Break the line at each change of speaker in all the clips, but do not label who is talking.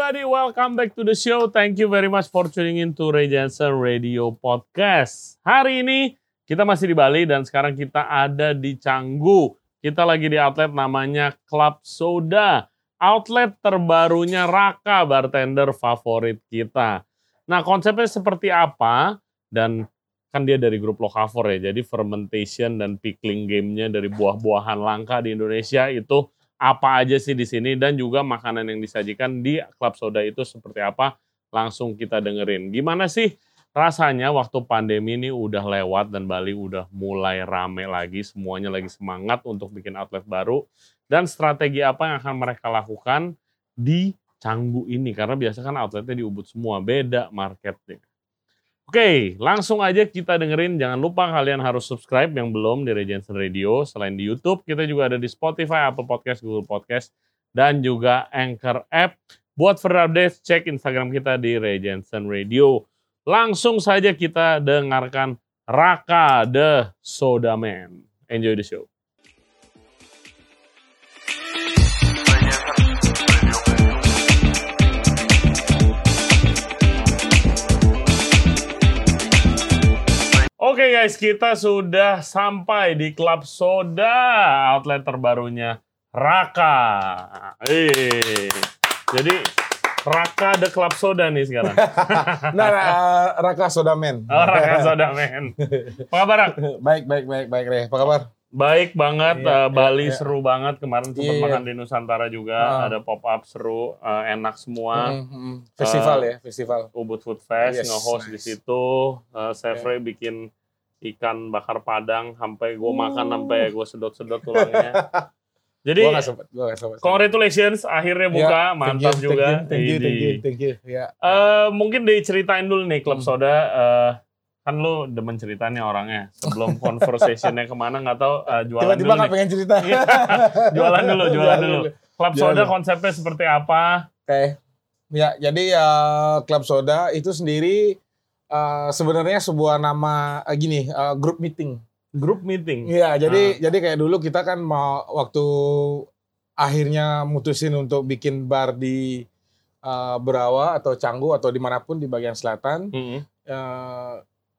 everybody, welcome back to the show. Thank you very much for tuning in to Ray Jensen Radio Podcast. Hari ini kita masih di Bali dan sekarang kita ada di Canggu. Kita lagi di outlet namanya Club Soda. Outlet terbarunya Raka, bartender favorit kita. Nah konsepnya seperti apa? Dan kan dia dari grup Lokavor ya, jadi fermentation dan pickling game-nya dari buah-buahan langka di Indonesia itu apa aja sih di sini dan juga makanan yang disajikan di Club Soda itu seperti apa langsung kita dengerin. Gimana sih rasanya waktu pandemi ini udah lewat dan Bali udah mulai rame lagi, semuanya lagi semangat untuk bikin outlet baru dan strategi apa yang akan mereka lakukan di Canggu ini karena biasa kan outletnya di Ubud semua, beda marketnya. Oke, langsung aja kita dengerin. Jangan lupa kalian harus subscribe yang belum di Regency Radio. Selain di YouTube, kita juga ada di Spotify, Apple Podcast, Google Podcast, dan juga Anchor App. Buat further updates, cek Instagram kita di Regency Radio. Langsung saja kita dengarkan Raka the Soda Man. Enjoy the show. Oke okay guys, kita sudah sampai di Club Soda, outlet terbarunya Raka. Jadi Raka the Club Soda nih sekarang.
nah, nah, Raka Soda Man.
Oh, Raka Soda Man. Apa kabar, Rak?
Baik, baik, baik, baik, Re. Apa kabar?
Baik banget,
Iya,
uh, Bali
iya, iya.
seru banget. Kemarin sempat
Iya, iya.
makan di Nusantara juga,
Ah.
ada pop up seru, uh, enak semua.
Mm, mm. Festival ya, festival.
Ubud Food Fest
Yes,
nge-host di
nice.
situ. Uh, Chef Ray bikin ikan bakar padang sampai gue makan
Uh.
sampai gue sedot-sedot tulangnya. Jadi
Gua gak sempat, gua gak sempat.
congratulations akhirnya
Ya,
buka,
thank
mantap
you,
juga.
Thank you, thank you, thank you, thank you. Ya.
Eh, mungkin diceritain dulu nih Club
Hmm.
Soda. eh, kan lu demen ceritanya orangnya. Sebelum conversationnya ke mana nggak tahu eh, jualan
Tiba-tiba
dulu nih.
pengen cerita.
Iya. Jualan dulu, jualan dulu. Club
Jualan
Soda
dulu.
konsepnya seperti apa?
Oke. Ya, jadi ya Club Soda itu sendiri eh, sebenarnya sebuah nama eh, gini, eh, grup meeting.
Grup meeting.
Iya, jadi
Ah.
jadi kayak dulu kita kan mau waktu akhirnya mutusin untuk bikin bar di eh, Berawa atau Canggu atau di mana pun di bagian selatan,
Mm-mm.
eh,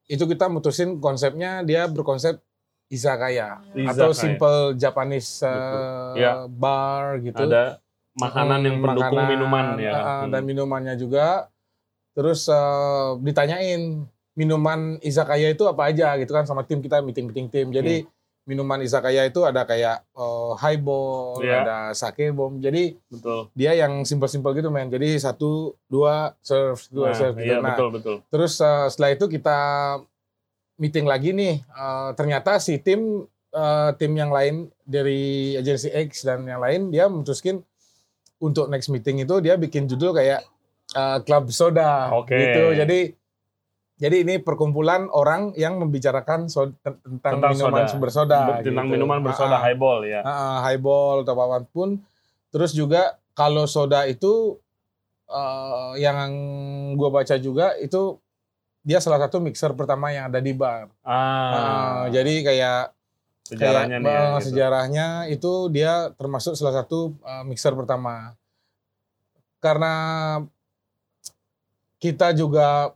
itu kita mutusin konsepnya dia berkonsep izakaya atau
Izakaya.
simple Japanese
Betul. Iya.
bar gitu.
Ada makanan yang
Hmm,
pendukung
makanan,
minuman ya. Hmm.
dan minumannya juga. Terus eh, ditanyain minuman izakaya itu apa aja gitu kan sama tim kita meeting meeting tim. Jadi minuman izakaya itu ada kayak eh, highball,
Iya.
ada sake bomb. Jadi
betul.
dia yang simple-simple gitu men. Jadi satu dua serve dua
Nah,
serve gitu.
iya
Nah,
betul betul.
Terus eh, setelah itu kita meeting lagi nih. Eh, ternyata si tim eh, tim yang lain dari agensi X dan yang lain dia memutuskan untuk next meeting itu dia bikin judul kayak eh, Club Soda
Oke.
gitu. Jadi jadi ini perkumpulan orang yang membicarakan so- tentang,
Tentang
minuman
soda.
sumber soda.
Tentang
gitu.
minuman bersoda
Ah, ah.
highball ya.
Ah, highball atau apa pun. Terus juga kalau soda itu eh, yang gua baca juga itu dia salah satu mixer pertama yang ada di bar.
Ah,
Ah, jadi kayak
sejarahnya
kayak,
nih ya.
eh,
gitu.
sejarahnya itu dia termasuk salah satu eh, mixer pertama. Karena kita juga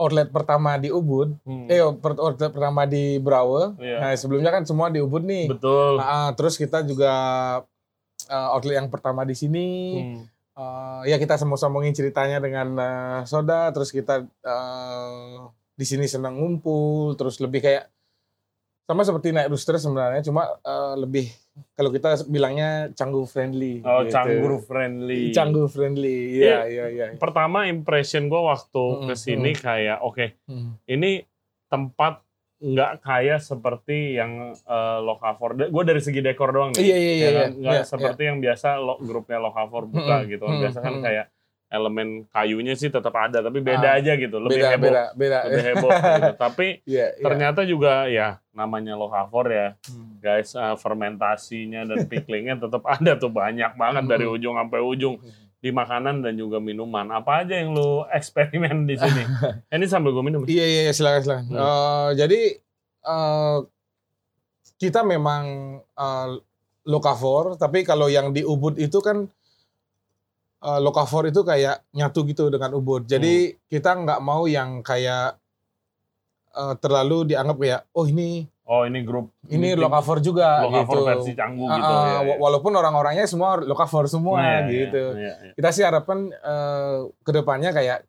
outlet pertama di Ubud,
Hmm.
eh outlet pertama di Brawe.
Iya.
Nah, sebelumnya kan semua di Ubud nih.
Betul.
Ah, terus kita juga uh, outlet yang pertama di sini.
Hmm.
Uh, ya kita sambung-sambungin ceritanya dengan uh, soda. Terus kita uh, di sini senang ngumpul. Terus lebih kayak sama seperti naik rooster sebenarnya, cuma uh, lebih kalau kita bilangnya canggu friendly.
Oh,
gitu.
canggur friendly.
Canggu friendly.
Iya.
Iya, iya, iya.
Pertama impression gue waktu
Mm-mm,
ke sini
mm.
kayak oke
Hmm.
ini tempat nggak kaya seperti yang uh, Lokavor. Gue dari segi dekor doang nih.
Iya, iya, iya,
Ya kan?
iya.
Nggak
Iya,
seperti yang biasa lo, grupnya Lokavor buka
Mm-mm,
gitu.
mm-mm,
Biasa kan
mm-mm.
kayak elemen kayunya sih tetap ada, tapi beda
Ah,
aja gitu. Lebih
beda,
heboh.
beda, beda.
Lebih heboh gitu. Tapi
Iya, iya.
ternyata juga ya namanya Lokavor ya
Hmm.
guys uh, fermentasinya dan picklingnya tetap ada tuh banyak banget dari
Mm.
ujung sampai ujung di makanan dan juga minuman. Apa aja yang lu eksperimen di sini? Ini sambil gue minum.
Iya iya iya, silakan silakan.
Hmm.
Eh, jadi eh, kita memang eh, lokavor, tapi kalau yang di Ubud itu kan uh, Locafor itu kayak nyatu gitu dengan Ubud. Jadi kita nggak mau yang kayak uh, terlalu dianggap kayak oh ini
Oh ini grup
ini Locafor juga
Locafor
gitu.
versi Canggu
Uh,
gitu
uh,
ya, ya.
Walaupun orang-orangnya semua Locafor semua
iya,
gitu.
iya, iya.
Kita sih harapan uh, ke depannya kayak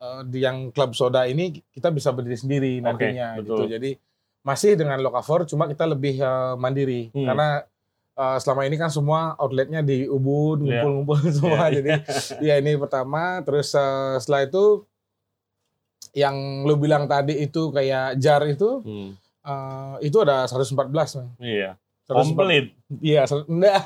uh, di yang klub soda ini kita bisa berdiri sendiri
Oke,
nantinya
betul.
gitu. Jadi masih dengan Locafor cuma kita lebih uh, mandiri
Hmm.
karena uh, selama ini kan semua outletnya di Ubud
Iya.
ngumpul-ngumpul semua
Iya,
jadi ya ini pertama terus uh, setelah itu yang lu bilang tadi itu kayak jar itu
Hmm,
uh, itu ada 114 man.
Iya.
114.
Komplit.
Iya, enggak.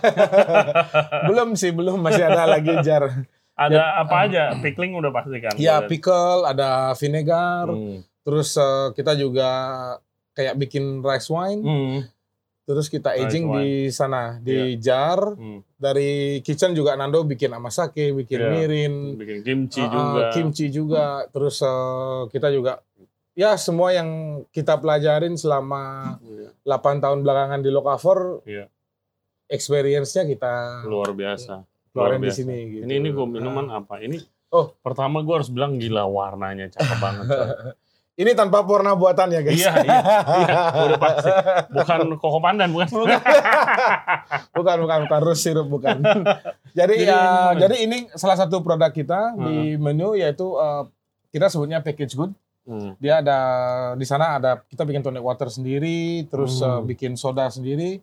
belum sih, belum masih ada lagi jar.
Ada apa aja? Pickling udah pasti kan?
Ya,
Udah.
pickle, ada vinegar,
Hmm.
terus uh, kita juga kayak bikin rice wine,
Hmm.
Terus kita
Rice
aging di sana di jar.
Hmm.
Dari kitchen juga Nando bikin amasake, bikin
Iya.
mirin,
Bikin kimchi
uh,
juga.
kimchi juga, terus uh, kita juga ya semua yang kita pelajarin selama
Iya.
8 tahun belakangan di Locafor,
Iya.
experience-nya kita
Luar biasa. luar
di
biasa.
sini. Gitu.
Ini ini gue minuman apa? Ini
Oh.
pertama gue harus bilang gila warnanya cakep banget.
Ini tanpa warna buatan ya guys.
Iya, iya, iya, udah pasti. Bukan koko pandan, bukan.
bukan bukan bukan rus sirup bukan. jadi
Jadi ini-
jadi ini salah satu produk kita
Hmm.
di menu yaitu eh, kita sebutnya package good.
Hmm.
Dia ada di sana ada kita bikin tonic water sendiri, terus
Hmm.
eh, bikin soda sendiri.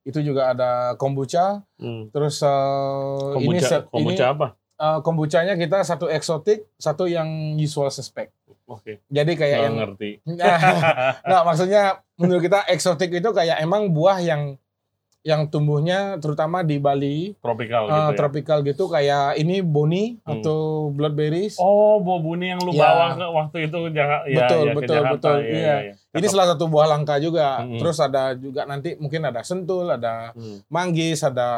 Itu juga ada kombucha,
Hmm.
terus eh, ini
Kombucha,
se-
kombucha
ini
apa?
eh, kombuchanya kita satu eksotik, satu yang usual suspect.
Oke,
Jadi kayak
nggak
yang
ngerti.
Nggak, maksudnya menurut kita eksotik itu kayak emang buah yang yang tumbuhnya terutama di Bali
Tropical gitu ya.
tropical gitu kayak ini boni
Hmm.
atau bloodberries.
Oh, buah buni yang lu
Ya.
bawa ke waktu itu. Ya,
Betul,
ya,
betul,
Jakarta.
betul,
Iya,
iya. Ini salah satu buah langka juga.
Hmm.
Terus ada juga nanti mungkin ada sentul, ada
Hmm.
manggis, ada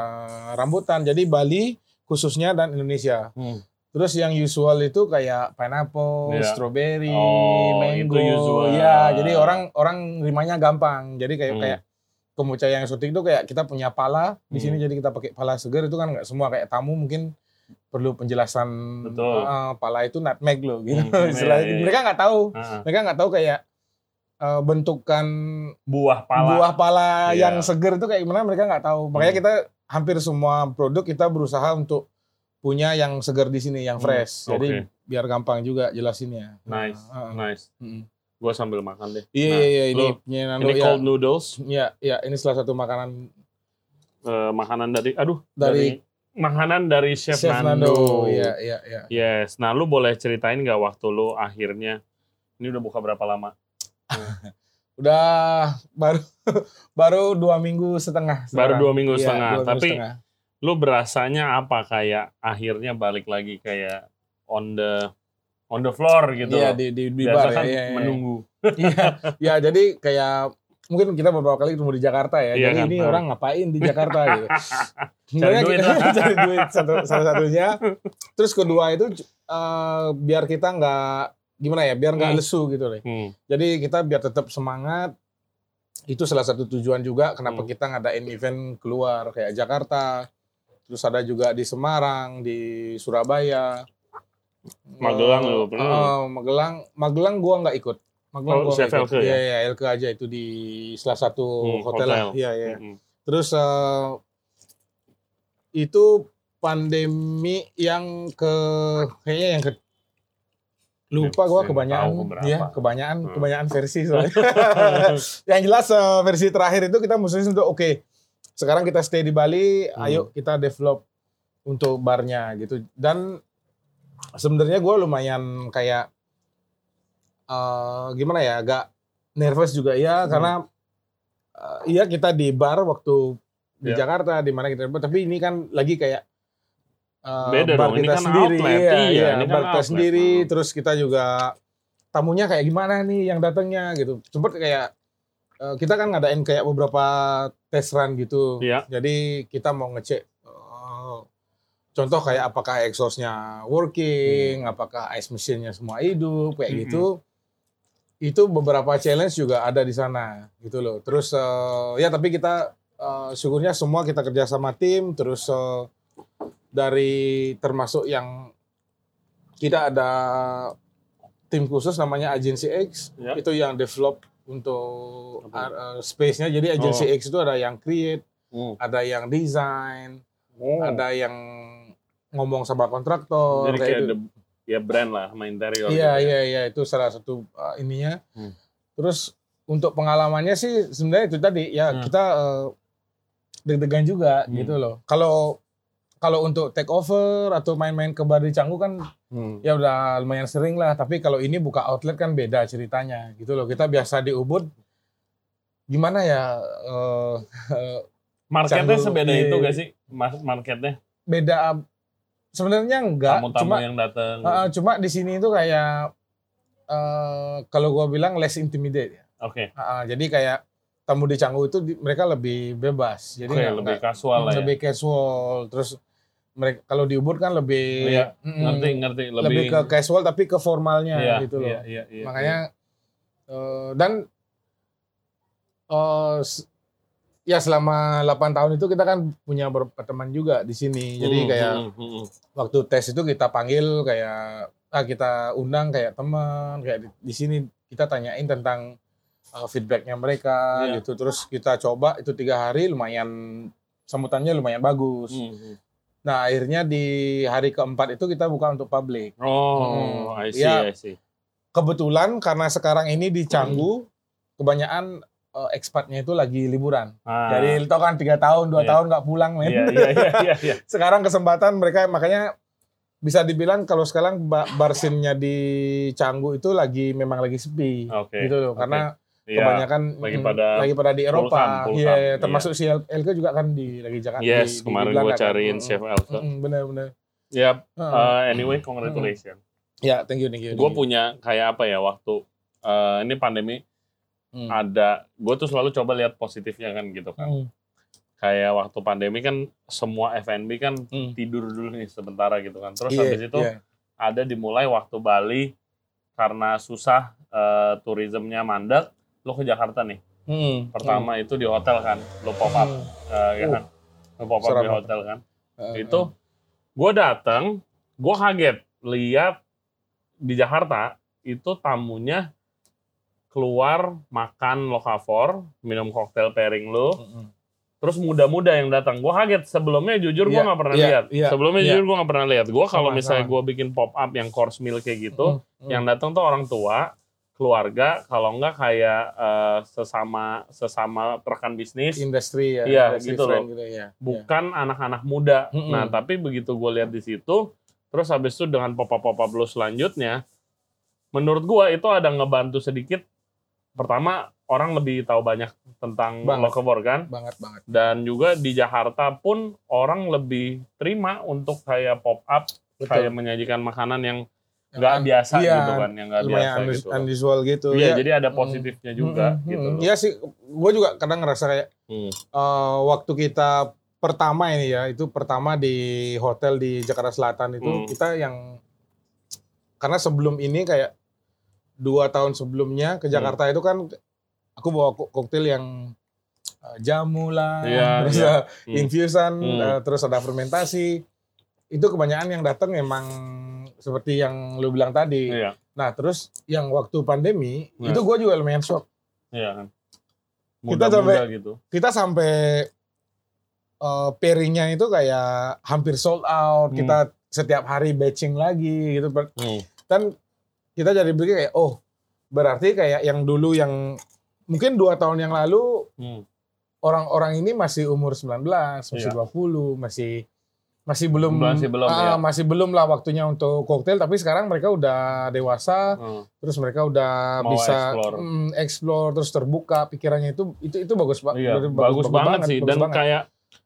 rambutan. Jadi Bali khususnya dan Indonesia.
Hmm.
Terus yang usual itu kayak pineapple,
Iya.
strawberry,
Oh,
mango.
itu usual.
Ya, jadi orang orang nerimanya gampang. Jadi kayak
Hmm.
kayak kombucha yang eksotik itu kayak kita punya pala di
Hmm.
sini jadi kita pakai pala segar itu kan nggak semua kayak tamu mungkin perlu penjelasan
Betul.
"Ah, pala itu nutmeg loh gitu.
Hmm, iya,
Istilah-
iya, iya.
Mereka nggak tahu.
Ah,
Mereka nggak tahu kayak eh, bentukan
buah pala.
buah pala
Iya.
yang segar itu kayak gimana mereka nggak tahu. Makanya
Hmm.
kita hampir semua produk kita berusaha untuk punya yang segar di sini, yang
Hmm,
fresh. Jadi
oke.
biar gampang juga jelasinnya.
Nice,
Nah, uh,
nice.
mm.
Gua sambil makan deh.
Iya,
Nah,
iya, iya, ini punya Nando,
ini
ya.
cold noodles,
Iya, iya, ini salah satu makanan
eh, makanan dari, aduh,
Dari-
makanan dari Chef,
Chef
Nando.
Iya, iya, iya.
Yes. Nah, lu boleh ceritain nggak waktu lu akhirnya ini udah buka berapa lama?
Udah baru baru dua minggu setengah.
Baru
sekarang.
dua minggu
Iya,
setengah.
dua minggu
Tapi
setengah.
Lu berasanya apa kayak akhirnya balik lagi kayak on the on the floor gitu.
Iya di di, di bar
kan
ya. Iya.
menunggu.
Iya, ya jadi kayak mungkin kita beberapa kali ketemu di Jakarta ya.
Iya
jadi
kan?
ini
Ah.
orang ngapain di Jakarta gitu.
Cari duit
kita
lah.
cari duit satu salah satunya. Terus kedua itu eh, biar kita nggak gimana ya, biar nggak
Hmm.
lesu gitu deh.
Hmm.
Jadi kita biar tetap semangat. Itu salah satu tujuan juga kenapa
Hmm.
kita ngadain event keluar kayak Jakarta. Terus ada juga di Semarang, di Surabaya.
Magelang lu pernah?
eh, Magelang, Magelang gua nggak ikut. Magelang
Oh,
gua ikut.
Ya?
Iya, iya, LK aja itu di salah satu
Hmm,
hotel.
hotel.
Iya, iya.
Hmm.
Terus eh, itu pandemi yang ke kayaknya yang ke lupa gua kebanyakan ya kebanyakan
Hmm.
kebanyakan versi soalnya. yang jelas versi terakhir itu kita mutusin untuk oke sekarang kita stay di Bali
Hmm.
ayo kita develop untuk barnya gitu dan sebenarnya gue lumayan kayak eh, gimana ya agak nervous juga ya
Hmm.
karena eh, iya kita di bar waktu di
Ya.
Jakarta di mana kita tapi ini kan lagi kayak eh,
Beda
bar
dong, ini
kita
kan
sendiri
outlet,
iya,
iya, ini kan
bar kita
outlet.
sendiri
Hmm.
terus kita juga tamunya kayak gimana nih yang datangnya gitu sempet kayak eh, kita kan ngadain kayak beberapa test run gitu
Iya.
jadi kita mau ngecek eh, contoh kayak apakah exhaustnya working apakah ice machine-nya semua hidup kayak
Hmm.
gitu itu beberapa challenge juga ada di sana gitu loh terus eh, ya tapi kita eh, syukurnya semua kita kerja sama tim terus eh, dari termasuk yang kita ada tim khusus namanya Agency X
Ya.
itu yang develop untuk uh, space-nya. Jadi Agency
Oh.
X itu ada yang create,
Hmm.
ada yang design,
Oh.
ada yang ngomong sama kontraktor.
Jadi
kayak
kayak
itu.
the, ya brand lah sama interior.
Iya
gitu ya.
iya iya itu salah satu uh, ininya.
Hmm.
Terus untuk pengalamannya sih sebenarnya itu tadi ya
Hmm.
kita uh, deg-degan juga
Hmm.
gitu loh. Kalau kalau untuk take over atau main-main ke bar di Canggu kan
Hmm.
ya udah lumayan sering lah. Tapi kalau ini buka outlet kan beda ceritanya gitu loh. Kita biasa di Ubud gimana ya uh, uh,
Marketnya
Canggu,
sebeda itu gak sih? Mas- Marketnya
beda sebenarnya enggak
tamu-tamu
cuma
yang datang.
uh, cuma di sini itu kayak uh, kalau gua bilang less intimidate ya.
Oke.
Ah, jadi kayak tamu di Canggu itu di- mereka lebih bebas. Jadi
Oke,
nggak-
lebih kasual lah ya.
lebih casual. Terus mereka kalau di Ubud kan lebih
Iya,
mm,
Ngerti, ngerti.
lebih,
Lebih,
ke casual tapi ke formalnya
iya,
gitu loh.
Iya, iya, iya,
Makanya eh, dan eh, s- ya selama 8 tahun itu kita kan punya beberapa teman juga di sini. Jadi
Hmm,
kayak
hmm, hmm, hmm.
waktu tes itu kita panggil kayak ah kita undang kayak teman kayak di, di sini kita tanyain tentang uh, feedbacknya mereka
Iya.
gitu terus kita coba itu tiga hari lumayan sambutannya lumayan bagus
Hmm, hmm.
Nah akhirnya di hari keempat itu kita buka untuk publik
Oh,
Hmm,
I see,
iya.
I see.
kebetulan karena sekarang ini di Canggu kebanyakan uh, ekspatnya itu lagi liburan
Ah,
jadi tau kan tiga tahun dua
Iya.
tahun nggak pulang men
Iya, iya, iya, iya, iya.
sekarang kesempatan mereka makanya bisa dibilang kalau sekarang ba- bar scene-nya di Canggu itu lagi memang lagi sepi
Oke.
gitu loh
oke.
karena
Iya.
kebanyakan
lagi
mm,
pada
lagi pada di Eropa
pulkan, pulkan,
iya
iya.
termasuk si LK juga kan di lagi Jakarta
Yes,
di-
kemarin gue
kan.
cariin
Mm,
Chef
mm,
Elsa.
mm, bener
Ya, uh, anyway, congratulations.
ya thank you thank you
Gue punya kayak apa ya waktu uh, ini pandemi
Hmm.
ada, gue tuh selalu coba lihat positifnya kan gitu kan.
Hmm.
Kayak waktu pandemi kan semua F&B kan
Hmm.
tidur dulu nih sementara gitu kan. Terus
Iya,
habis itu
iya.
ada dimulai waktu Bali karena susah uh, turismenya mandek, lo ke Jakarta nih.
Hmm.
Pertama itu di hotel kan, lo pop up,
Hmm.
uh, ya kan, lo pop up di hotel kan.
Hmm.
itu gue datang, gue kaget lihat di Jakarta itu tamunya keluar makan lokavor, minum koktail pairing lo,
Hmm.
terus muda-muda yang datang. Gue kaget sebelumnya jujur gue
Iya,
nggak pernah
iya,
lihat.
iya,
sebelumnya
iya.
jujur gue nggak pernah lihat. Gue kalau misalnya gue bikin pop up yang course meal kayak gitu,
Hmm.
yang datang tuh orang tua, keluarga, kalau nggak kayak eh, sesama sesama rekan bisnis,
industri ya industry
gitu loh.
gitu, ya.
bukan anak-anak muda.
Mm-mm.
Nah, tapi begitu gue lihat di situ, terus habis itu dengan pop-up-pop-up lo selanjutnya, menurut gue itu ada ngebantu sedikit. Pertama, orang lebih tahu banyak tentang
Banget.
lokavor kan,
banget banget
dan juga di Jakarta pun orang lebih terima untuk kayak pop-up, kayak
betul
menyajikan makanan Yang nggak
an-
biasa
iya,
gitu kan, yang nggak biasa
unus-
gitu.
unusual gitu
Iya,
Ya.
jadi ada positifnya juga
Mm, mm,
gitu. loh.
Iya sih, gue juga kadang ngerasa kayak
Hmm.
eh, waktu kita pertama ini ya, itu pertama di hotel di Jakarta Selatan itu
Hmm.
kita yang karena sebelum ini kayak dua tahun sebelumnya ke
Hmm.
Jakarta itu kan aku bawa kok- koktail yang eh, jamu lah,
Iya,
terus
iya.
eh,
Hmm.
infusan,
Hmm.
eh, terus ada fermentasi. Itu kebanyakan yang datang memang seperti yang lu bilang tadi.
Iya,
Nah terus yang waktu pandemi
Iya.
itu gue juga lumayan shock.
iya kan.
Kita
Muda-muda gitu.
kita sampai eh pairingnya itu kayak hampir sold out.
Hmm.
Kita setiap hari batching lagi gitu.
Hmm.
Dan kita jadi pikir kayak oh berarti kayak yang dulu yang mungkin dua tahun yang lalu
Hmm.
orang-orang ini masih umur 19, masih
Iya.
20, masih masih belum
Masih belum,
ah,
ya.
masih belum lah waktunya untuk koktail tapi sekarang mereka udah dewasa
Hmm.
terus mereka udah
Mau
bisa
explore.
mm, explore terus terbuka pikirannya itu itu itu bagus pak
Iya,
bagus,
bagus, banget sih
bagus
dan
banget.
kayak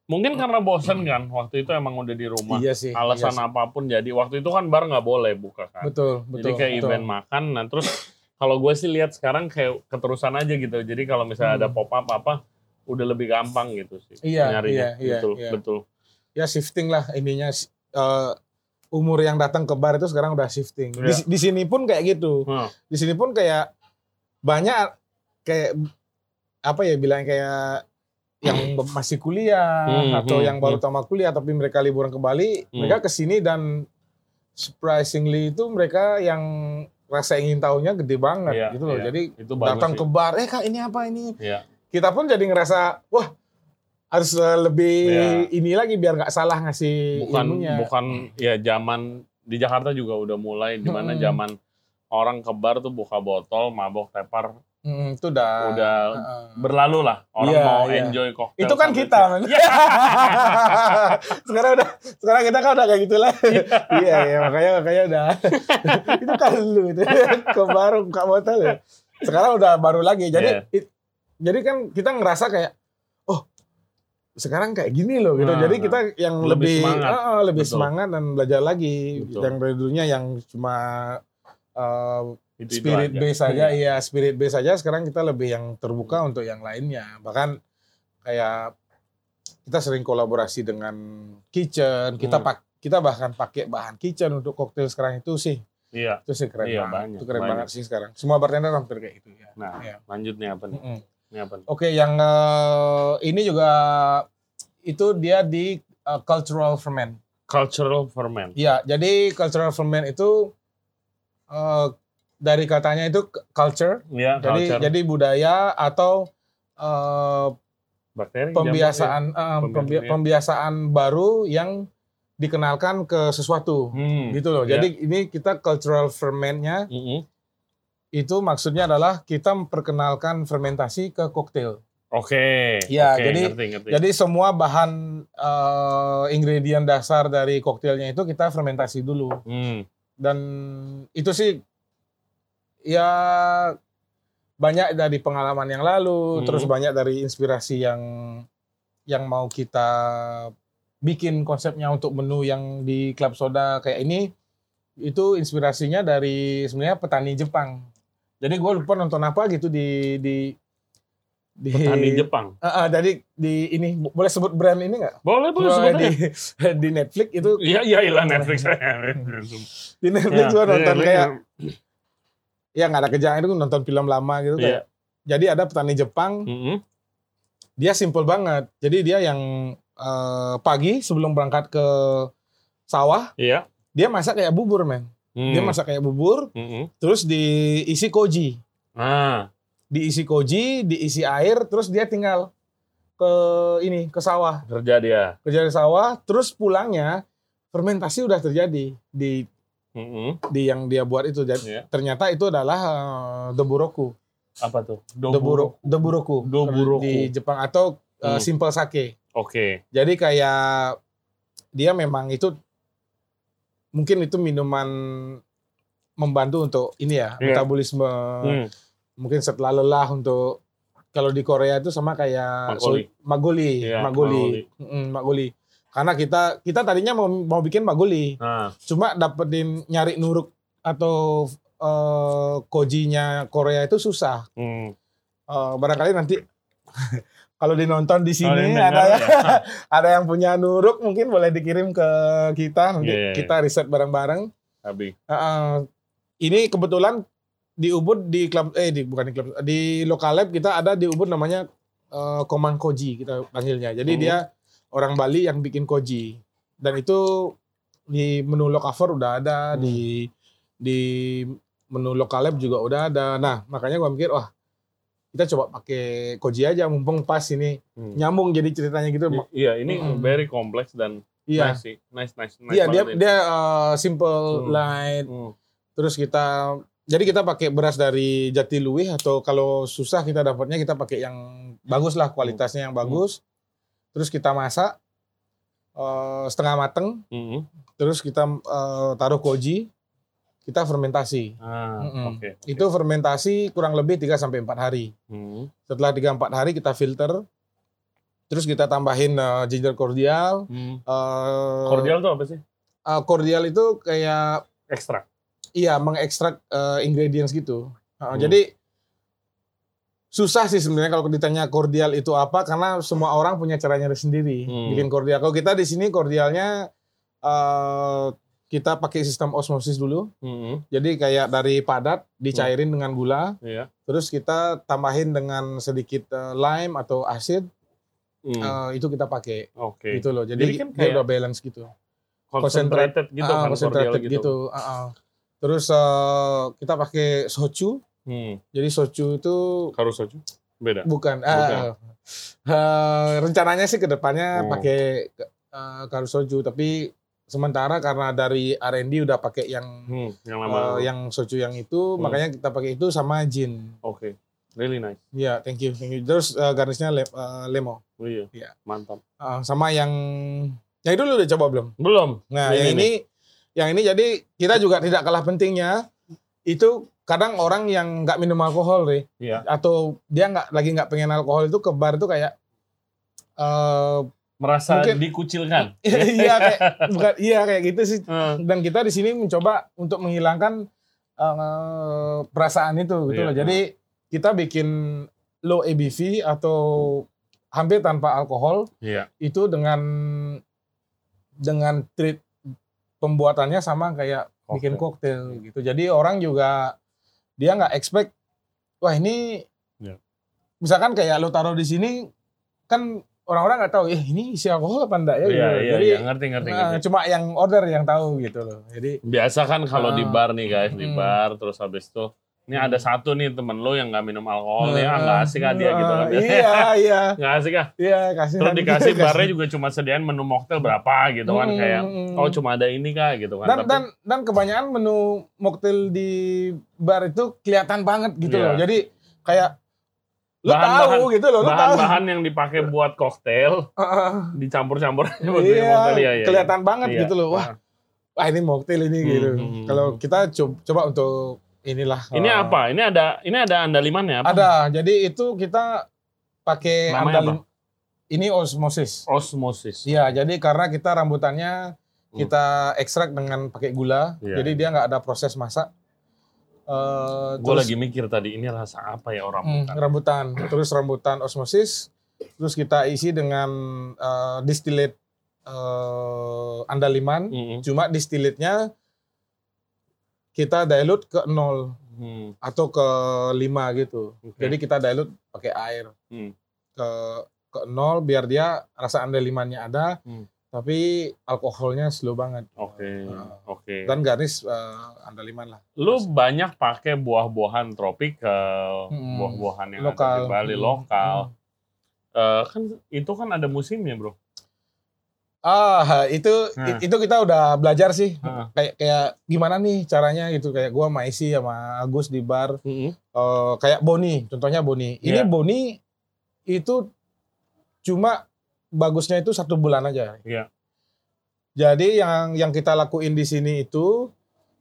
mungkin karena bosen kan waktu itu emang udah di rumah.
iya sih
Alasan
iya sih.
apa pun jadi waktu itu kan bar nggak boleh buka kan.
betul betul
jadi kayak
betul.
event makan nah terus kalau gue sih lihat sekarang kayak keterusan aja gitu. Jadi kalau misalnya ada
Hmm.
pop up apa udah lebih gampang gitu sih
Iya,
nyarinya.
iya, iya,
betul,
iya.
betul.
Ya shifting lah ininya eh, umur yang datang ke bar itu sekarang udah shifting di,
Iya.
di sini pun kayak gitu
Hmm.
di sini pun kayak banyak kayak apa ya bilang kayak yang masih kuliah
Hmm,
atau
hmm,
yang baru tamat kuliah tapi mereka liburan ke Bali,
Hmm.
mereka ke sini dan surprisingly itu mereka yang rasa ingin tahunya gede banget
Iya,
gitu loh.
iya.
Jadi
Itu
datang
sih.
ke bar, eh kak ini apa ini?
Iya.
Kita pun jadi ngerasa, wah harus eh, lebih
Iya.
ini lagi biar nggak salah ngasih
bukan
ilmunya.
bukan ya zaman di Jakarta juga udah mulai di mana
Hmm.
zaman orang ke bar tuh buka botol, mabok tepar
Hmm, itu udah
udah
Heeh.
berlalu lah. Orang
Iya,
mau
iya.
enjoy koktail.
itu kan kita, men. sekarang udah, sekarang kita kan udah kayak gitu lah. iya, iya, makanya makanya udah. itu kan lu itu. Ke baru buka botol ya. Sekarang udah baru lagi. Jadi
Iya.
it- jadi kan kita ngerasa kayak sekarang kayak gini loh gitu.
Nah,
jadi kita yang
lebih
lebih
semangat.
ah, lebih
Betul.
semangat dan belajar lagi.
Betul.
Yang dari dulunya yang cuma uh, spirit
aja.
base saja iya spirit base saja sekarang kita lebih yang terbuka untuk yang lainnya bahkan kayak kita sering kolaborasi dengan kitchen kita
Hmm.
pak kita bahkan pakai bahan kitchen untuk koktail sekarang itu sih
Iya.
itu sih keren
Iya,
banget
banyak,
itu keren
banyak.
banget sih sekarang semua bartender hampir kayak gitu ya
Nah,
Iya.
lanjut nih apa nih?
Mm-mm.
Ini
oke yang eh, ini juga itu dia di eh, cultural ferment
Cultural ferment.
Iya, jadi cultural ferment itu eh, dari katanya itu culture
Iya,
jadi
culture.
jadi budaya atau eh,
bakteri.
pembiasaan eh,
Pembiasaan,
pembi-
iya.
pembiasaan baru yang dikenalkan ke sesuatu
Hmm.
gitu loh.
Iya.
Jadi ini kita cultural fermentnya
Mm-mm.
Itu maksudnya adalah kita memperkenalkan fermentasi ke koktail.
Oke.
Iya,
oke,
jadi-
ngerti, ngerti.
Jadi semua bahan eh, ingredient dasar dari koktailnya itu kita fermentasi dulu
Hmm.
dan itu sih ya banyak dari pengalaman yang lalu,
Hmm.
terus banyak dari inspirasi yang yang mau kita bikin konsepnya untuk menu yang di Club Soda kayak ini itu inspirasinya dari sebenarnya petani Jepang. Jadi gue lupa nonton apa gitu di di di
Petani Jepang.
Ah, ah, jadi di ini boleh sebut brand ini nggak?
Boleh, boleh sebut
di di Netflix itu
Iya, iya, ilah Netflix.
di Netflix
Ya,
gue nonton
iya,
kayak
iya.
ya nggak ada kerjaan itu nonton film lama gitu
Iya.
kayak. Jadi ada petani Jepang,
Mm-mm.
dia simple banget. Jadi dia yang eh, pagi sebelum berangkat ke sawah,
Iya.
dia masak kayak bubur, men. Dia
Hmm.
masak kayak bubur,
Mm-mm.
terus diisi koji.
Ah,
Diisi koji, diisi air, terus dia tinggal ke ini, ke sawah.
kerja dia.
Kerja di sawah, terus pulangnya fermentasi udah terjadi di
Mm-mm.
di yang dia buat itu.
Iya.
ternyata itu adalah eh, deburoku.
Apa tuh?
Doburo, deburoku.
Doburoku.
Di Jepang atau
Hmm.
simple sake.
Oke.
Jadi kayak dia memang itu mungkin itu minuman membantu untuk ini ya
Iya.
metabolisme
Hmm.
mungkin setelah lelah untuk kalau di Korea itu sama kayak
Magoli.
magoli,
Iya,
magoli,
magoli.
Mm, magoli. Karena kita kita tadinya mau mau bikin magoli,
Nah,
cuma dapetin nyari nuruk atau eh, kojinya Korea itu susah.
hmm.
Eh, barangkali nanti kalau dinonton di sini
yang
ada ya,
ya.
ada yang punya nuruk mungkin boleh dikirim ke kita nanti
Iya, iya, iya.
kita riset bareng-bareng.
Abi.
Uh, ini kebetulan di Ubud di klub eh di bukan di klub di lokal lab kita ada di Ubud namanya uh, Komang Koji kita panggilnya. Jadi
Hmm.
dia orang Bali yang bikin koji dan itu di menu lokafor udah ada
Hmm.
di di menu lokal lab juga udah ada. Nah makanya gua mikir wah kita coba pakai koji aja mumpung pas ini
Hmm.
nyambung jadi ceritanya gitu.
I- Iya, ini
Mm-mm.
very kompleks dan
Iya.
nice sih. Nice, nice, nice
Iya dia
ini.
dia uh, simple
Hmm.
light
Hmm.
Terus kita jadi kita pakai beras dari Jatiluwih atau kalau susah kita dapatnya kita pakai yang bagus lah kualitasnya yang bagus. Terus kita masak eh, setengah mateng,
Mm-mm.
terus kita eh, taruh koji, kita fermentasi.
Ah,
Mm-mm.
oke. oke.
Itu fermentasi kurang lebih 3 sampai 4 hari.
Hmm.
Setelah 3 4 hari kita filter. Terus kita tambahin eh, ginger cordial.
Hmm.
eh,
Cordial tuh apa sih?
eh, cordial itu kayak
Ekstrak.
Iya, mengekstrak eh, ingredients gitu. Uh,
Hmm.
Jadi susah sih sebenarnya kalau ditanya cordial itu apa karena semua orang punya caranya sendiri
Hmm.
bikin cordial. Kalau kita di sini cordialnya eh, kita pakai sistem osmosis dulu.
Hmm.
Jadi kayak dari padat dicairin dengan gula,
Iya.
terus kita tambahin dengan sedikit eh, lime atau asid.
Hmm,
eh, itu kita pakai
Oke.
gitu loh. Jadi,
Jadi kan
dia
kayak
udah balance gitu.
Concentrated gitu kan,
concentrated
cordial
gitu. Ah, ah. Terus eh, kita pakai soju.
Hmm.
Jadi soju itu
Harus soju? Beda.
bukan.
Bukan.
ah, eh, rencananya sih ke depannya
Oh.
pakai uh, karu soju, tapi sementara karena dari R&D udah pakai yang
Hmm, yang lama.
yang soju yang itu,
Hmm.
makanya kita pakai itu sama gin.
Oke. Really nice.
Iya, thank you, thank you. Terus eh, garnisnya le- eh, lemo.
Oh iya.
Iya.
Mantap.
Ah, sama yang yang itu lu udah coba belum?
Belum.
Nah,
Ini
yang
nih.
ini yang ini jadi kita juga tidak kalah pentingnya itu kadang orang yang nggak minum alkohol deh
Iya.
atau dia nggak lagi nggak pengen alkohol itu ke bar itu kayak eh
Merasa
Mungkin-
dikucilkan.
iya kayak bukan iya kayak gitu sih
Eh,
dan kita di sini mencoba untuk menghilangkan eh, perasaan itu gitu
Iya.
loh jadi kita bikin low ABV atau hampir tanpa alkohol
Iya.
itu dengan dengan treat pembuatannya sama kayak bikin koktail gitu. Jadi orang juga dia nggak expect wah ini
Ya.
misalkan kayak lo taruh di sini kan orang-orang nggak tahu eh ini isi alkohol apa enggak ya
Iya,
gitu.
iya,
Jadi
iya. Ngerti, ngerti,
nah,
ngerti.
cuma yang order yang tahu gitu loh. Jadi
Biasa kan kalau di
Ah.
bar nih guys, di
Hmm.
bar terus habis itu ini ada satu nih temen lo yang nggak minum alkohol nih, ah nggak asik ah dia gitu kan.
Iya, iya.
Nggak asik ah.
Iya, kasih
Terus dikasih barnya juga cuma sediain menu mocktail berapa gitu kan
Hmm,
kayak oh cuma ada ini kah gitu kan.
dan
Tapi-
dan dan kebanyakan menu mocktail di bar itu kelihatan banget gitu
Iya.
loh. Jadi kayak lu
Bahan-bahan-
tahu gitu loh, lu tahu.
bahan-bahan yang dipakai buat koktail
Heeh.
dicampur-campur buat
iya,
iya, iya,
kelihatan banget
iya.
gitu loh. Wah, wah ini mocktail ini
Hmm,
gitu.
hmm, hmm.
Kalau kita coba, coba untuk inilah.
Ini
eh,
apa? Ini ada ini ada andalimannya apa?
Ada. Jadi itu kita pakai andalim. Ini osmosis.
Osmosis.
Iya, jadi karena kita rambutannya kita ekstrak dengan pakai gula,
Hmm. Iya.
jadi dia nggak ada proses masak. Eh,
Gue lagi mikir tadi ini rasa apa ya orang
Hmm, rambutan. Terus rambutan osmosis. Terus kita isi dengan eh, distillate eh, andaliman.
Mm-mm.
Cuma distillate-nya kita dilute ke nol
Hmm.
atau ke 5 gitu.
Oke.
Jadi kita dilute pakai air
Hmm.
ke ke nol biar dia rasa andalimannya ada.
Hmm.
Tapi alkoholnya slow banget.
Oke,
Nah,
oke.
Dan garis eh, andaliman lah.
Lu banyak pakai buah-buahan tropikal,
Hmm.
buah-buahan yang
Lokal.
ada di Bali
Hmm.
lokal. Eh, kan itu kan ada musimnya, Bro.
Ah, itu
Nah.
itu kita udah belajar sih.
Heeh.
Kayak kayak gimana nih caranya gitu kayak gua sama Isi sama Agus di bar
Mm-mm.
eh, kayak Boni, contohnya Boni. Ini
Iya.
Boni itu cuma bagusnya itu satu bulan aja.
Iya.
Jadi yang yang kita lakuin di sini itu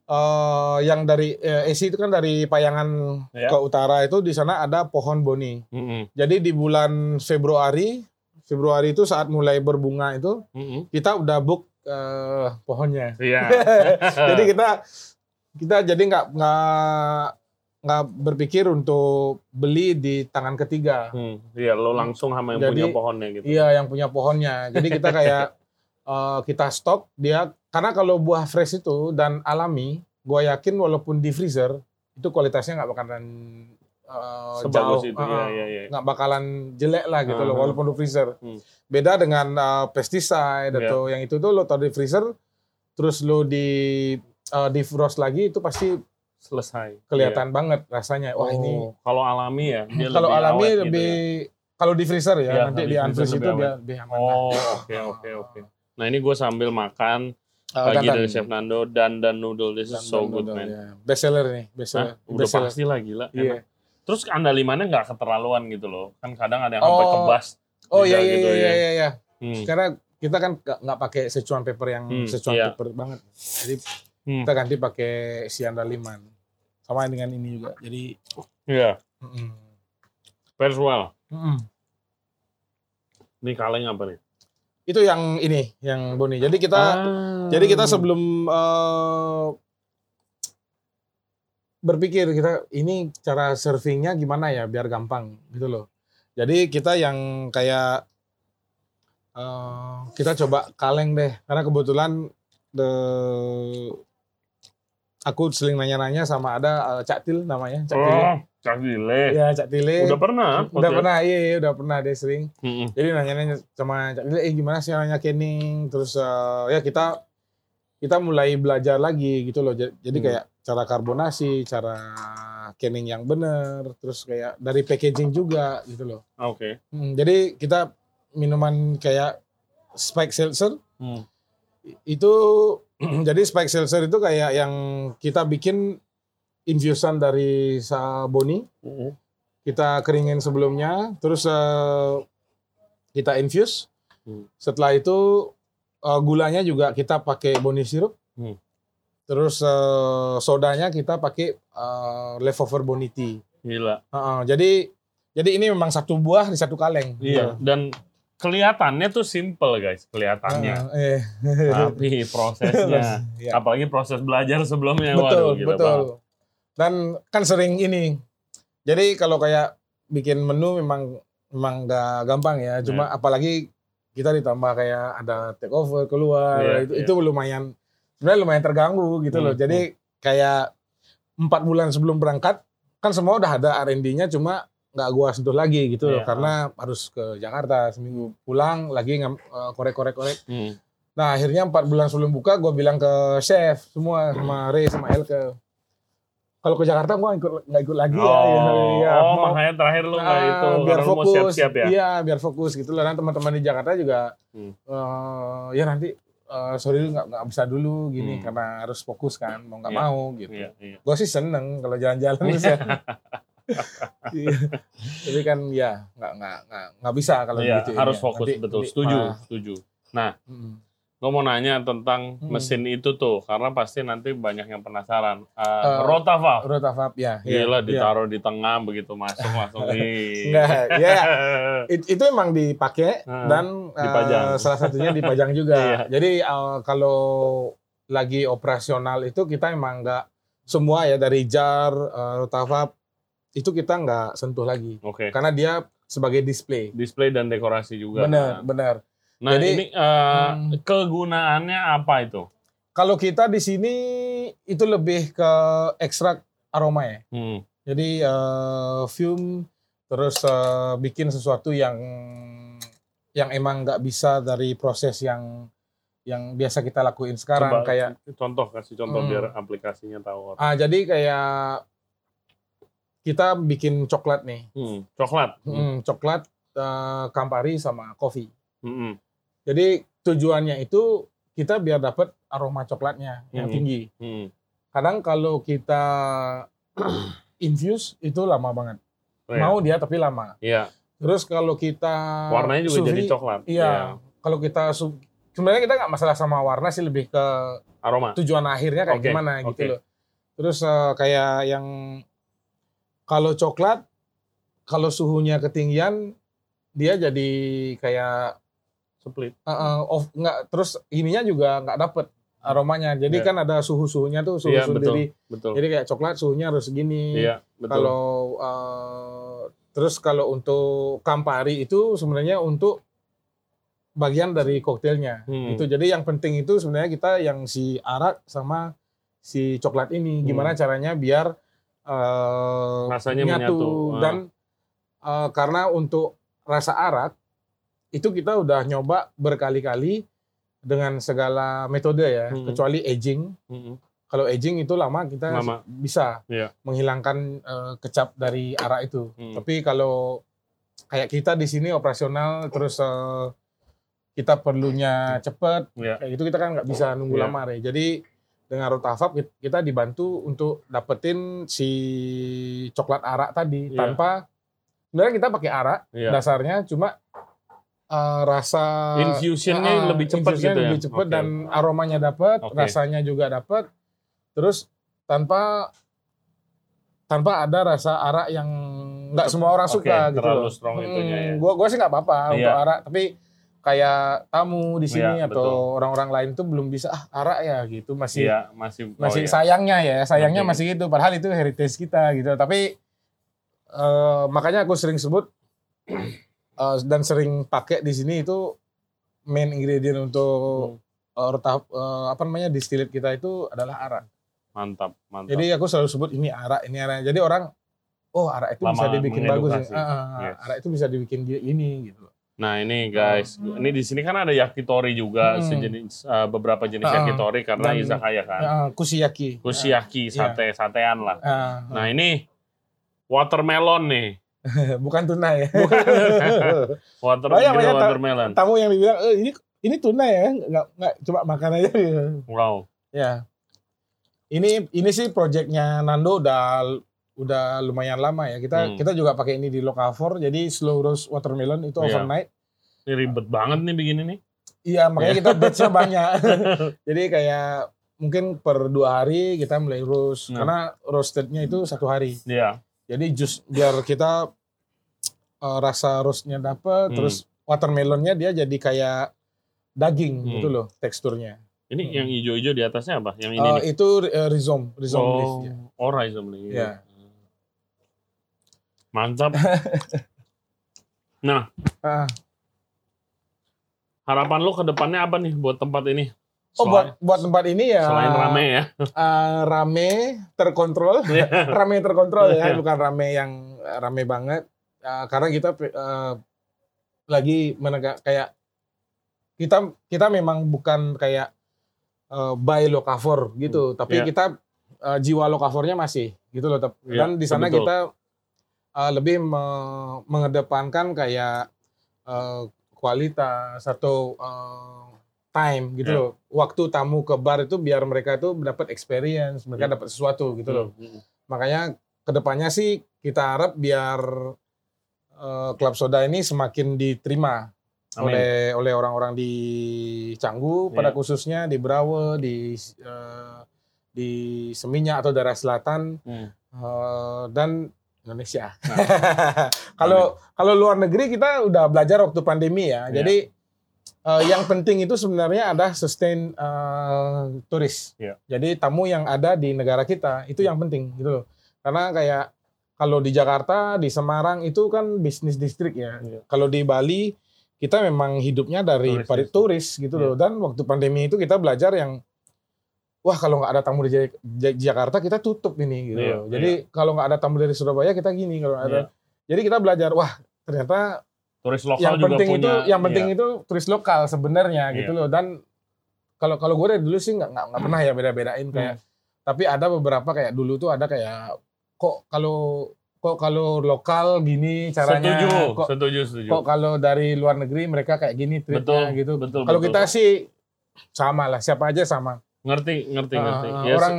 eh yang dari eh, Isi itu kan dari Payangan
Iya.
ke utara itu di sana ada pohon Boni.
Mm-mm.
Jadi di bulan Februari Februari itu saat mulai berbunga itu
Mm-mm.
kita udah book eh, pohonnya.
Iya.
jadi kita kita jadi nggak nggak nggak berpikir untuk beli di tangan ketiga.
Hmm, Iya, lo langsung sama yang
Jadi,
punya pohonnya gitu.
Iya, yang punya pohonnya. Jadi kita kayak eh, kita stok dia karena kalau buah fresh itu dan alami, gua yakin walaupun di freezer itu kualitasnya nggak bakalan eh,
Sebagus
jauh,
itu. Iya, iya, iya.
nggak bakalan jelek lah gitu loh
Uh-huh.
walaupun di freezer.
Hmm.
Beda dengan eh, pesticide atau yang itu tuh lo taruh di freezer terus lo di eh, defrost lagi itu pasti
Selesai.
kelihatan banget rasanya.
Iya.
Wah ini
Oh, kalau alami ya, dia
kalau alami
awet gitu
lebih
ya.
kalau di freezer ya,
Iya,
nanti di unfreeze itu
lebih
dia lebih aman.
Oh, oke oke oke. Nah ini gue sambil makan
Eh,
lagi
dandan.
dari Chef Nando dan dan noodle this is so good man.
ya. Best seller nih, best seller.
Udah
Best
pasti lah gila.
Iya.
enak. Terus andalimannya nggak keterlaluan gitu loh. Kan kadang ada yang sampai
Oh.
kebas.
Oh iya iya
gitu
iya
ya.
iya iya.
Hmm.
Karena kita kan nggak pakai Szechuan pepper yang
Hmm,
Szechuan
iya.
pepper banget. Jadi
Hmm.
kita ganti pakai si andaliman. Sama dengan ini juga. Jadi
Iya. Very well.
Mm-mm.
Ini kaleng apa nih?
itu yang ini, yang Boni. Jadi kita
Ah.
Jadi kita sebelum eh, berpikir kita ini cara servingnya gimana ya biar gampang gitu loh. Jadi kita yang kayak eh, kita coba kaleng deh karena kebetulan the aku sering nanya-nanya sama ada uh, Cak Til namanya, Cak Tile.
Oh, Cak Dile.
Ya, Cak Tile.
Udah pernah?
Udah
podcast?
pernah, iya, iya, udah pernah dia sering.
Mm-mm.
Jadi nanya-nanya sama Cak Tile, eh gimana sih nanya Kening? Terus uh, ya kita kita mulai belajar lagi gitu loh. Jadi
Hmm.
kayak cara karbonasi, cara canning yang bener, terus kayak dari packaging juga gitu loh.
Oke.
Hmm, jadi kita minuman kayak spike seltzer
Hmm.
itu jadi spike seltzer itu kayak yang kita bikin infusan dari saboni,
Mm-mm.
kita keringin sebelumnya, terus eh, kita infuse.
Hmm.
Setelah itu eh, gulanya juga kita pakai boni sirup.
Hmm.
Terus eh, sodanya kita pakai eh, leftover boni tea.
Gila.
Heeh, jadi jadi ini memang satu buah di satu kaleng.
Iya. Dan kelihatannya tuh simple guys, kelihatannya.
Heeh, eh.
Tapi prosesnya,
Iya.
apalagi proses belajar sebelumnya,
betul,
waduh gila
betul.
banget.
Dan kan sering ini. Jadi kalau kayak bikin menu memang memang nggak gampang ya. Cuma apalagi kita ditambah kayak ada take over keluar,
Iya,
itu
iya.
itu lumayan sebenarnya lumayan terganggu gitu loh.
Hmm,
Jadi kayak empat bulan sebelum berangkat kan semua udah ada R&D-nya cuma nggak gua sentuh lagi gitu loh
Iya.
karena harus ke Jakarta seminggu pulang lagi eh, korek-korek-korek
Hmm.
Nah akhirnya empat bulan sebelum buka gue bilang ke chef semua sama Ray sama Elke. Kalau ke Jakarta gue ikut nggak ikut lagi
Oh,
ya. ya, ya.
oh
Mau-
makanya terakhir lu nggak
Ah,
itu,
biar
karena lu mau
fokus.
siap-siap ya.
Iya biar fokus gitu lah. Dan teman-teman di Jakarta juga
Hmm.
eh, ya nanti eh, sorry lu nggak nggak bisa dulu gini
Hmm.
karena harus fokus kan mau nggak
Iya.
mau gitu.
Iya, iya.
Gue sih seneng kalau jalan-jalan ya. Iya. Tapi kan ya nggak nggak nggak nggak bisa kalau
Iya,
gitu.
harus
ya.
fokus
Nanti-
betul. Setuju,
malah-
setuju.
Mm.
Gue mau nanya tentang
Hmm.
mesin itu tuh, karena pasti nanti banyak yang penasaran. Uh,
Eh,
Rotava,
Rotavap ya. iya,
gila
iya.
ditaruh di tengah begitu masuk langsung nih.
Enggak, ya. It- itu emang dipakai
Hmm,
dan eh,
dipajang.
salah satunya dipajang juga.
Iya.
Jadi eh, kalau lagi operasional itu kita emang nggak semua ya dari jar, uh, rotavap itu kita nggak sentuh lagi
Oke,
karena dia sebagai display.
display dan dekorasi juga.
Benar, benar.
Nah,
Jadi,
ini uh,
hmm.
kegunaannya apa itu?
Kalau kita di sini itu lebih ke ekstrak aroma ya.
Hmm.
Jadi eh, fume terus eh, bikin sesuatu yang yang emang nggak bisa dari proses yang yang biasa kita lakuin sekarang
Coba
kayak
contoh kasih contoh
Hmm.
biar aplikasinya tahu.
ah jadi kayak kita bikin coklat nih
Hmm. Coklat. Hmm.
Hmm, coklat eh, Campari sama kopi
Hmm.
jadi tujuannya itu kita biar dapat aroma coklatnya yang
Hmm.
tinggi
Hmm.
kadang kalau kita infuse itu lama banget
Oh, ya.
mau dia tapi lama
Iya,
terus kalau kita
warnanya juga
sous
jadi coklat.
Iya. Kalau kita su- sebenarnya kita nggak masalah sama warna sih lebih ke
Aroma.
tujuan akhirnya kayak
Oke,
gimana gitu
oke.
loh. Terus eh, kayak yang kalau coklat kalau suhunya ketinggian dia jadi kayak
Split.
eh, eh, off nggak terus ininya juga nggak dapet aromanya. Jadi
Iya.
kan ada suhu-suhunya tuh suhu
Iya,
sendiri.
Betul.
Jadi kayak coklat suhunya harus segini.
Iya, betul.
Kalau eh, terus kalau untuk Campari itu sebenarnya untuk bagian dari koktailnya.
Hmm.
Itu jadi yang penting itu sebenarnya kita yang si arak sama si coklat ini
Hmm.
gimana caranya biar eh,
Rasanya menyatu. Ah.
dan eh, karena untuk rasa arak itu kita udah nyoba berkali-kali dengan segala metode ya,
Hmm.
kecuali aging.
Mm-mm.
Kalau aging itu lama kita
Lama.
bisa
Iya.
menghilangkan eh, kecap dari arak itu.
Hmm.
Tapi kalau kayak kita di sini operasional terus eh, kita perlunya cepet,
Iya.
kayak gitu kita kan nggak bisa nunggu
Iya.
lama ya. Jadi dengan Rotavap kit- kita dibantu untuk dapetin si coklat arak tadi
Iya.
tanpa sebenarnya kita pakai arak
Iya.
dasarnya cuma eh, rasa
Infusionnya
eh,
lebih cepat gitu ya?
lebih cepat
Oke.
dan aromanya dapat,
Oke.
rasanya juga dapat. Terus tanpa tanpa ada rasa arak yang nggak semua orang suka gitu
terlalu strong itunya ya.
Gua gua sih nggak apa-apa
Iya.
untuk arak, tapi kayak tamu di sini
Iya,
atau orang-orang lain tuh belum bisa ah arak ya gitu masih
Iya, masih oh,
masih
iya.
sayangnya ya sayangnya
Oke.
masih gitu padahal itu heritage kita gitu tapi eh, makanya aku sering sebut eh, dan sering pakai di sini itu main ingredient untuk
Hmm.
eh, retap- eh, apa namanya distillate kita itu adalah arak
Mantap, mantap.
Jadi aku selalu sebut ini arak, ini arak. Jadi orang, oh arak itu bisa
Lama
dibikin bagus. Ya. ah,
Yes.
Arak itu bisa dibikin ini gitu.
Nah ini guys, ini di sini kan ada yakitori juga,
Hmm.
sejenis eh, beberapa jenis
Ah,
yakitori karena
dan-
izakaya kan.
Ah, kushiyaki.
Kushiyaki,
iya.
sate, satean lah.
Ah, ah.
Nah ini watermelon nih.
bukan tuna ya.
Water,
Banyak,
watermelon.
Tamu yang dibilang, eh, ini ini tuna ya, nggak nggak cuma makan aja.
Wow.
ya. Ini ini sih proyeknya Nando udah udah lumayan lama ya. Kita
Hmm.
kita juga pakai ini di Locafor. Jadi slow roast watermelon itu
Iya.
overnight.
Ini ribet banget nih begini nih.
Iya, makanya kita batch-nya banyak. Jadi kayak mungkin per dua hari kita mulai roast.
Nah.
Karena roastednya itu satu hari.
Iya.
Jadi jus biar kita eh, rasa roastnya dapet,
Hmm.
terus watermelonnya dia jadi kayak daging
Hmm.
gitu loh teksturnya.
Ini
Hmm.
yang hijau-hijau di atasnya apa? Yang ini
Eh,
nih.
itu eh, rhizome, rhizome leaf.
Oh,
ya.
oh rhizome leaf.
Iya.
Mantap. nah,
Ah.
harapan lo ke depannya apa nih buat tempat ini?
Oh buat buat tempat ini ya
selain rame ya.
eh, rame terkontrol,
Iya.
rame terkontrol ya,
Iya.
bukan rame yang rame banget. Eh, karena kita eh, lagi menegak kayak kita kita memang bukan kayak eh, buy lokavor gitu, tapi
Iya.
kita eh, jiwa lokavornya masih gitu loh.
Iya,
Dan di sana
betul.
kita eh, lebih me- mengedepankan kayak eh, kualitas atau eh, time gitu
Iya.
loh. Waktu tamu ke bar itu biar mereka itu dapat experience, mereka
Iya.
dapat sesuatu gitu loh.
Hmm.
Makanya ke depannya sih kita harap biar eh, klub soda ini semakin diterima
Amin.
oleh oleh orang-orang di Canggu pada
Iya.
khususnya di Brawe di eh, di Seminyak atau daerah selatan
Hmm.
eh, dan Indonesia. Kalau kalau luar negeri kita udah belajar waktu pandemi ya.
Iya.
Jadi eh, yang penting itu sebenarnya ada sustain eh, turis.
Iya.
Jadi tamu yang ada di negara kita itu yang penting gitu loh. Karena kayak kalau di Jakarta, di Semarang itu kan bisnis distrik ya.
Iya.
Kalau di Bali kita memang hidupnya dari
Turis
turis gitu loh. Dan waktu pandemi itu kita belajar yang wah kalau nggak ada tamu Ja- Jakarta kita tutup ini gitu. Loh. Jadi kalau nggak ada tamu dari Surabaya kita gini kalau ada.
Iya.
Jadi kita belajar wah ternyata
Turis lokal
yang
juga
penting
punya.
itu yang penting
iya.
itu turis lokal sebenarnya
Iya.
gitu loh. Dan kalau kalau gue dari dulu sih nggak nggak pernah ya beda-bedain kayak.
Hmm.
Tapi ada beberapa kayak dulu tuh ada kayak kok kalau kok kalau lokal gini caranya
setuju,
kok
setuju, setuju.
kok kalau dari luar negeri mereka kayak gini
betul,
treatnya gitu.
betul.
Kalau
betul.
kita sih sama lah, siapa aja sama.
Ngerti, ngerti,
Uh,
ngerti.
uh,
Ya,
orang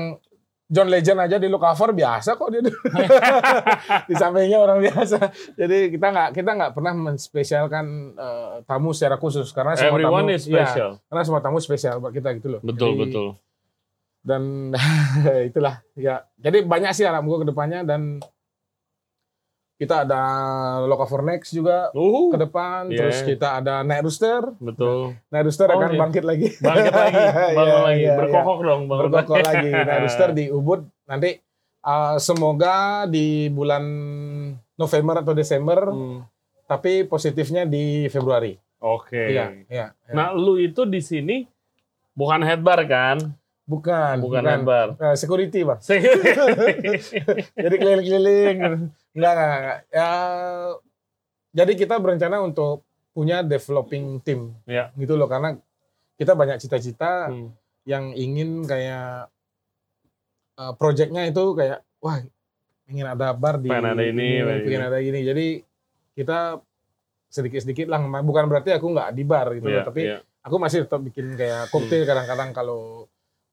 John Legend aja di cover biasa kok dia di sampingnya orang biasa. Jadi kita nggak kita nggak pernah menspesialkan eh, tamu secara khusus karena semua
everyone
tamu
is special.
karena semua tamu spesial buat kita gitu loh.
Betul,
Jadi,
betul.
Dan itulah ya. Jadi banyak sih harap gue ke depannya dan kita ada Locafor Next juga
Uh,
ke depan,
Iya.
terus kita ada Night Rooster.
betul.
Night Rooster
Oh,
akan
iya.
bangkit lagi.
Bangkit lagi, bangun
Iya,
lagi,
iya, iya.
berkokok dong, bangun
berkokok lagi. Night Rooster di Ubud nanti uh, semoga di bulan November atau Desember,
Hmm,
tapi positifnya di Februari.
Oke.
Iya, iya. iya.
Nah, lu itu di sini bukan head bar kan?
bukan,
Bukan, head bar.
Eh, security bang. Jadi keliling-keliling. Enggak, enggak, enggak. Ya, jadi kita berencana untuk punya developing team.
Iya.
Gitu loh, karena kita banyak cita-cita
Hmm,
yang ingin kayak uh, projectnya itu kayak wah ingin ada bar di
Pengen ada ini, pengen
pengen
ini.
ada ini. Jadi kita sedikit-sedikit lah, bukan berarti aku nggak di bar gitu
iya,
loh, tapi
iya.
aku masih tetap bikin kayak koktail kadang-kadang kalau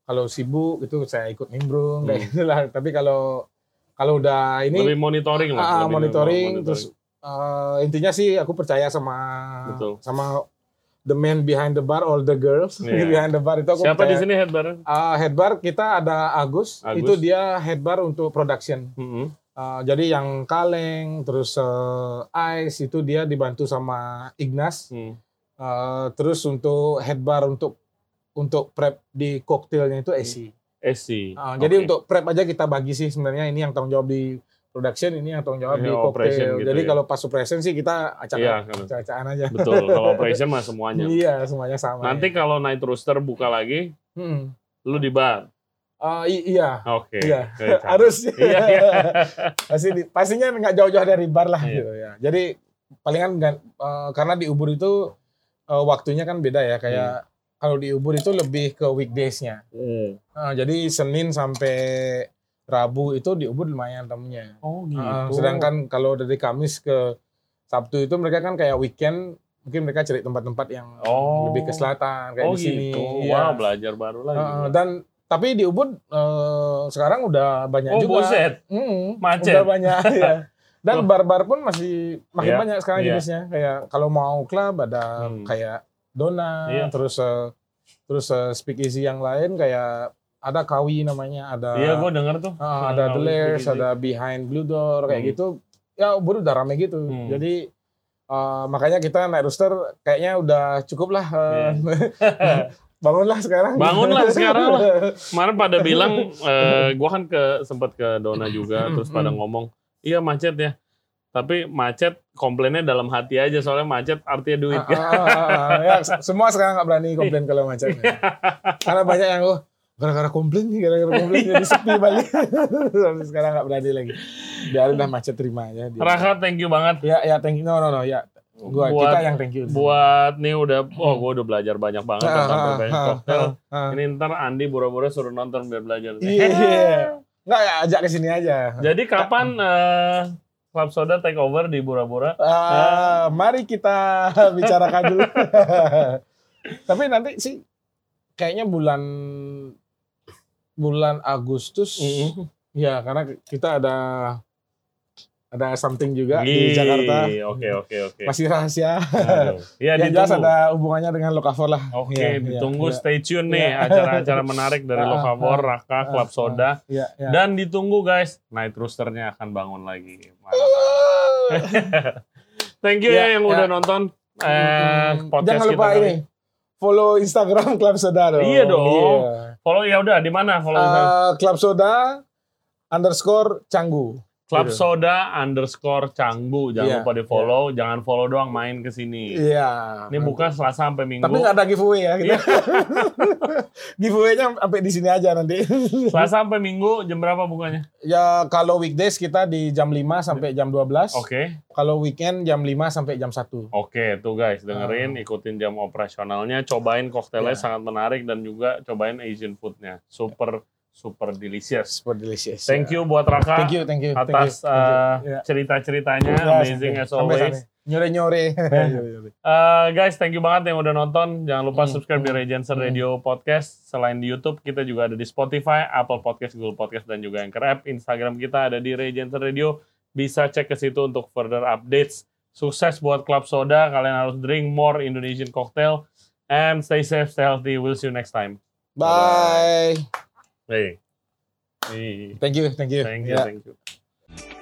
kalau sibuk itu saya ikut nimbrung kayak
Hmm.
gitu lah. Tapi kalau kalau udah ini
lebih monitoring lah.
ah,
lebih
monitoring,
monitoring.
terus uh, intinya sih aku percaya sama
Betul.
sama the man behind the bar all the girls
Iya.
behind the bar itu aku
Siapa di
percaya.
sini head bar?
Uh, head bar kita ada Agus,
Agus.
itu dia head bar untuk production.
Hmm,
Uh, jadi yang kaleng, terus uh, ice itu dia dibantu sama Ignas.
hmm.
Uh, terus untuk head bar untuk untuk prep di koktailnya itu Esi.
SC.
Uh, Jadi
Oke.
untuk prep aja kita bagi sih sebenarnya ini yang tanggung jawab di production, ini yang tanggung jawab
Ini
di koktail.
gitu
jadi
ya.
kalau pas operation sih kita acak
Iya, kan.
acak-acakan aja.
betul. Kalau operation mah semuanya.
Iya semuanya sama.
Nanti
ya.
kalau Night Rooster buka lagi,
Hmm.
lu di bar.
I- iya,
Oke.
iya.
Oke, cakep.
Harus.
Iya, iya.
Pasti pastinya nggak jauh-jauh dari bar lah
Iya.
gitu ya. Jadi palingan eh, karena di Ubud itu eh, waktunya kan beda ya. Kayak kalau di Ubud itu lebih ke weekdays-nya.
Hmm.
Ah, jadi Senin sampai Rabu itu di Ubud lumayan temunya.
Oh gitu.
Ah, sedangkan kalau dari Kamis ke Sabtu itu mereka kan kayak weekend mungkin mereka cari tempat-tempat yang
Oh.
lebih ke selatan kayak
oh
di sini.
gitu.
Iya.
Wah belajar baru lagi.
Ah, dan tapi di Ubud eh, sekarang udah banyak
oh
juga.
buset.
Mm,
Macet.
Udah banyak ya. Dan bar-bar pun masih makin
Iya,
banyak sekarang
iya.
jenisnya. Kayak kalau mau klub ada
Hmm.
kayak Dona,
Iya.
terus eh, terus eh, speakeasy yang lain kayak ada Kawi namanya, ada
Iya gue denger tuh.
ah, ada The
speakeasy.
ada Behind Blue Door kayak
Hmm.
gitu. Ya Ubud udah rame gitu.
Hmm.
Jadi eh, makanya kita naik rooster kayaknya udah cukup lah. eh, Bangunlah sekarang.
Bangunlah sekarang lah. Kemarin pada bilang, eh, gue kan ke sempat ke Dona juga, terus pada
Hmm.
ngomong, iya macet ya. Tapi macet komplainnya dalam hati aja, soalnya macet artinya duit kan.
ah, ah, ah. ya, semua sekarang nggak berani komplain kalau macet. Karena banyak yang oh gara-gara komplain nih, gara-gara komplain jadi sepi balik. Sampai sekarang nggak berani lagi. Biarin dah macet terima aja. dia.
Raka thank you banget.
Ya ya thank you. No no no ya. Gua
Buat-
kita yang thank you.
Buat nih udah, oh gue udah belajar banyak banget tentang
ah, ah.
Ini ntar Andi bura-bura suruh nonton biar belajar.
Iya. Nggak ya ajak ke sini aja.
Jadi kapan eh, Club Soda take over di Bura-Bura?
Ah, mari kita bicarakan dulu. Tapi nanti sih kayaknya bulan bulan Agustus
Mm-mm.
ya karena kita ada ada something juga
Ih,
di Jakarta.
Oke oke oke.
Masih rahasia.
Aduh. Iya
yang jelas ada hubungannya dengan Lokavor lah.
Oke,
Iya,
ditunggu
iya,
stay tune nih
Iya.
acara-acara menarik dari Lokavor, Raka,
ah,
Club. Soda.
Iya, iya.
Dan ditunggu guys, Night Roosternya akan bangun lagi. Thank you ya,
Iya,
yang
iya.
udah nonton eh, podcast
Jangan lupa
kita kali
ini follow Instagram Club Soda dong.
Iya dong.
Iya.
Follow ya udah di mana follow?
Eh, Club Soda underscore Canggu.
Club
gitu.
Soda underscore Canggu. Jangan
Iya,
lupa di follow, jangan follow doang main ke sini.
Iya.
Ini buka Selasa sampai Minggu.
Tapi nggak ada giveaway ya.
Iya.
Kita. Giveaway-nya sampai di sini aja nanti.
Selasa sampai Minggu jam berapa bukanya?
ya kalau weekdays kita di jam 5 sampai jam 12.
Oke.
Kalau weekend jam 5 sampai jam 1.
Oke, tuh guys, dengerin, ikutin jam operasionalnya, cobain koktelnya
Iya.
sangat menarik dan juga cobain Asian foodnya, super super delicious.
Super delicious.
Thank you buat Raka
Thank you, thank you. thank
atas uh,
Ya.
cerita-ceritanya,
Ya,
amazing as always.
Nyore-nyore.
Uh, guys, thank you banget yang udah nonton. Jangan lupa
Hmm,
subscribe di
hmm,
Regenser
hmm.
Radio Podcast. Selain di YouTube, kita juga ada di Spotify, Apple Podcast, Google Podcast, dan juga Anchor App. Instagram kita ada di Regenser Radio. Bisa cek ke situ untuk further updates. Sukses buat Club Soda. Kalian harus drink more Indonesian cocktail. And stay safe, stay healthy. We'll see you next time.
Bye.
Hey. hey.
Thank you, thank you.
Thank you,
yeah.
thank you.